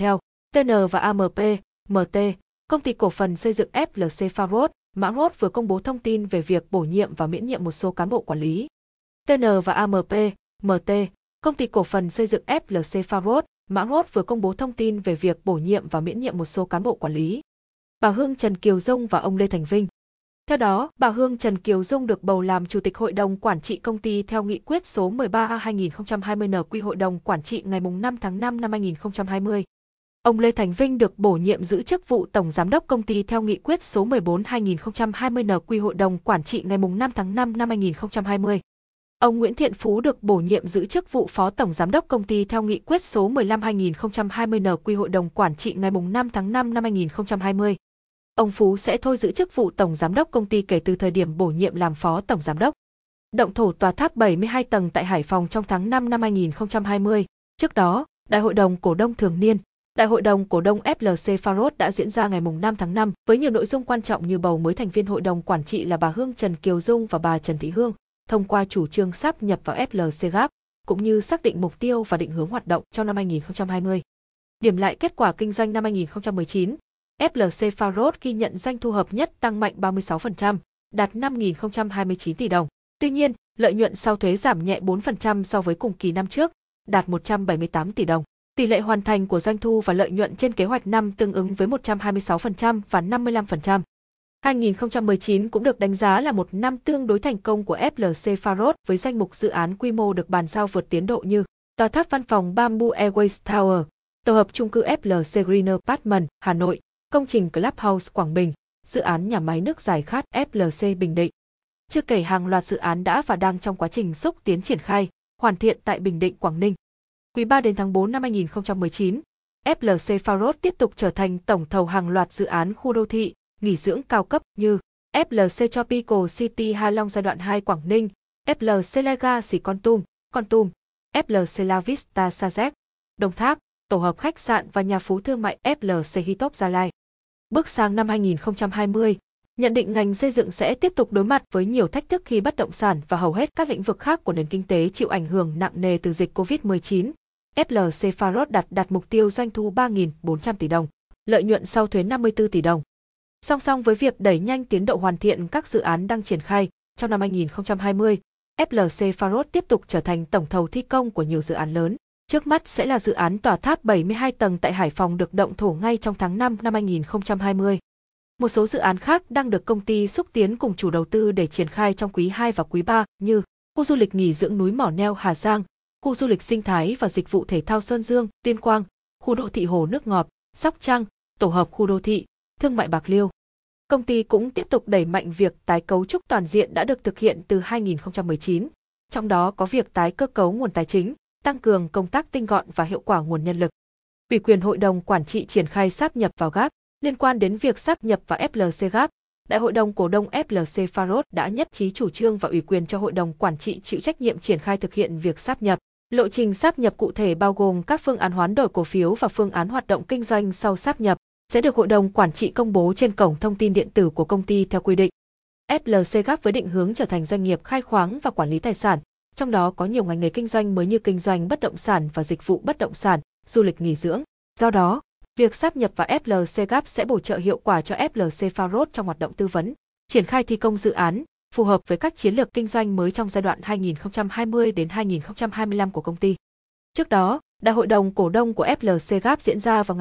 theo. TN và AMP, MT, công ty cổ phần xây dựng FLC Farod, Mã Rốt vừa công bố thông tin về việc bổ nhiệm và miễn nhiệm một số cán bộ quản lý. TN và AMP, MT, công ty cổ phần xây dựng FLC Farod, Mã Rốt vừa công bố thông tin về việc bổ nhiệm và miễn nhiệm một số cán bộ quản lý. Bà Hương Trần Kiều Dung và ông Lê Thành Vinh. Theo đó, bà Hương Trần Kiều Dung được bầu làm Chủ tịch Hội đồng Quản trị công ty theo nghị quyết số 13A-2020 Hội đồng Quản trị ngày 5 tháng 5 năm 2020. Ông Lê Thành Vinh được bổ nhiệm giữ chức vụ Tổng Giám đốc công ty theo nghị quyết số 14-2020 Hội đồng Quản trị ngày 5 tháng 5 năm 2020. Ông Nguyễn Thiện Phú được bổ nhiệm giữ chức vụ Phó Tổng Giám đốc công ty theo nghị quyết số 15-2020 Hội đồng Quản trị ngày 5 tháng 5 năm 2020. Ông Phú sẽ thôi giữ chức vụ Tổng Giám đốc công ty kể từ thời điểm bổ nhiệm làm Phó Tổng Giám đốc. Động thổ tòa tháp 72 tầng tại Hải Phòng trong tháng 5 năm 2020. Trước đó, Đại hội đồng Cổ đông Thường niên, Đại hội đồng cổ đông FLC Farod đã diễn ra ngày 5 tháng 5 với nhiều nội dung quan trọng như bầu mới thành viên hội đồng quản trị là bà Hương Trần Kiều Dung và bà Trần Thị Hương, thông qua chủ trương sáp nhập vào FLC GAP, cũng như xác định mục tiêu và định hướng hoạt động trong năm 2020. Điểm lại kết quả kinh doanh năm 2019, FLC Farod ghi nhận doanh thu hợp nhất tăng mạnh 36%, đạt 5.029 tỷ đồng. Tuy nhiên, lợi nhuận sau thuế giảm nhẹ 4% so với cùng kỳ năm trước, đạt 178 tỷ đồng. Tỷ lệ hoàn thành của doanh thu và lợi nhuận trên kế hoạch năm tương ứng với 126% và 55%. 2019 cũng được đánh giá là một năm tương đối thành công của FLC Farod với danh mục dự án quy mô được bàn giao vượt tiến độ như tòa tháp văn phòng Bamboo Airways Tower, tổ hợp chung cư FLC Greener Apartment, Hà Nội, công trình Clubhouse Quảng Bình, dự án nhà máy nước giải khát FLC Bình Định. Chưa kể hàng loạt dự án đã và đang trong quá trình xúc tiến triển khai, hoàn thiện tại Bình Định, Quảng Ninh. Quý 3 đến tháng 4 năm 2019, FLC Faros tiếp tục trở thành tổng thầu hàng loạt dự án khu đô thị, nghỉ dưỡng cao cấp như FLC Tropical City Hà Long giai đoạn 2 Quảng Ninh, FLC Legacy Con Tum, Con Tum, FLC La Vista Sazek, Đồng Tháp, tổ hợp khách sạn và nhà phú thương mại FLC Hitop Gia Lai. Bước sang năm 2020, nhận định ngành xây dựng sẽ tiếp tục đối mặt với nhiều thách thức khi bất động sản và hầu hết các lĩnh vực khác của nền kinh tế chịu ảnh hưởng nặng nề từ dịch COVID-19. FLC Farod đặt đặt mục tiêu doanh thu 3.400 tỷ đồng, lợi nhuận sau thuế 54 tỷ đồng. Song song với việc đẩy nhanh tiến độ hoàn thiện các dự án đang triển khai, trong năm 2020, FLC Farod tiếp tục trở thành tổng thầu thi công của nhiều dự án lớn. Trước mắt sẽ là dự án tòa tháp 72 tầng tại Hải Phòng được động thổ ngay trong tháng 5 năm 2020. Một số dự án khác đang được công ty xúc tiến cùng chủ đầu tư để triển khai trong quý 2 và quý 3 như khu du lịch nghỉ dưỡng núi Mỏ Neo Hà Giang, khu du lịch sinh thái và dịch vụ thể thao Sơn Dương, Tuyên Quang, khu đô thị Hồ Nước Ngọt, Sóc Trăng, tổ hợp khu đô thị, thương mại Bạc Liêu. Công ty cũng tiếp tục đẩy mạnh việc tái cấu trúc toàn diện đã được thực hiện từ 2019, trong đó có việc tái cơ cấu nguồn tài chính, tăng cường công tác tinh gọn và hiệu quả nguồn nhân lực. Ủy quyền hội đồng quản trị triển khai sáp nhập vào GAP liên quan đến việc sáp nhập vào FLC GAP. Đại hội đồng cổ đông FLC Farod đã nhất trí chủ trương và ủy quyền cho hội đồng quản trị chịu trách nhiệm triển khai thực hiện việc sáp nhập. Lộ trình sáp nhập cụ thể bao gồm các phương án hoán đổi cổ phiếu và phương án hoạt động kinh doanh sau sáp nhập sẽ được hội đồng quản trị công bố trên cổng thông tin điện tử của công ty theo quy định. FLC GAP với định hướng trở thành doanh nghiệp khai khoáng và quản lý tài sản, trong đó có nhiều ngành nghề kinh doanh mới như kinh doanh bất động sản và dịch vụ bất động sản, du lịch nghỉ dưỡng. Do đó, việc sáp nhập vào FLC GAP sẽ bổ trợ hiệu quả cho FLC Farod trong hoạt động tư vấn, triển khai thi công dự án, phù hợp với các chiến lược kinh doanh mới trong giai đoạn 2020 đến 2025 của công ty. Trước đó, Đại hội đồng cổ đông của FLC GAP diễn ra vào ngày